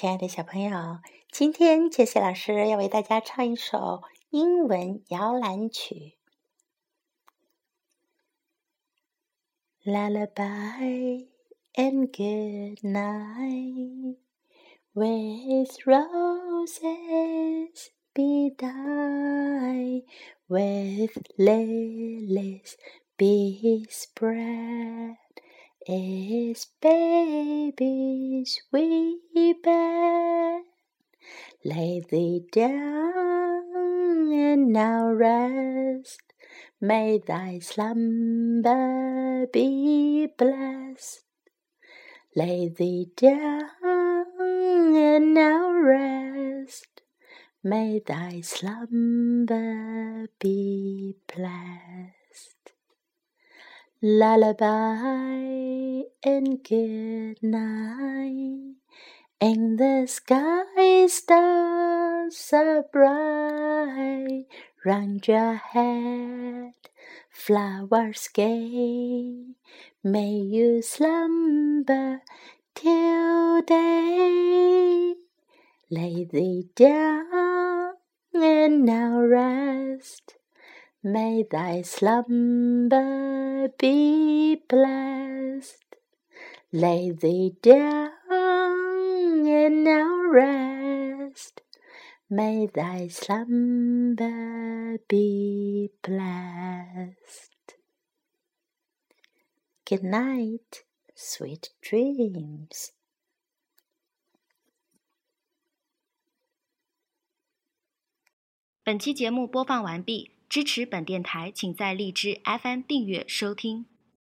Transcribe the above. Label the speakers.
Speaker 1: 亲爱的小朋友，今天杰西老师要为大家唱一首英文摇篮曲。Lullaby and good night, with roses be die, with lilies bespread. Is baby's wee bed. Lay thee down and now rest. May thy slumber be blessed. Lay thee down and now rest. May thy slumber be blessed lullaby and good night. In the sky stars are bright, round your head flowers gay. May you slumber till day. Lay thee down and now rest. May thy slumber be blessed. Lay thee down and now rest. May thy slumber be blessed. Good night, sweet dreams.
Speaker 2: 支持本电台，请在荔枝 FM 订阅收听。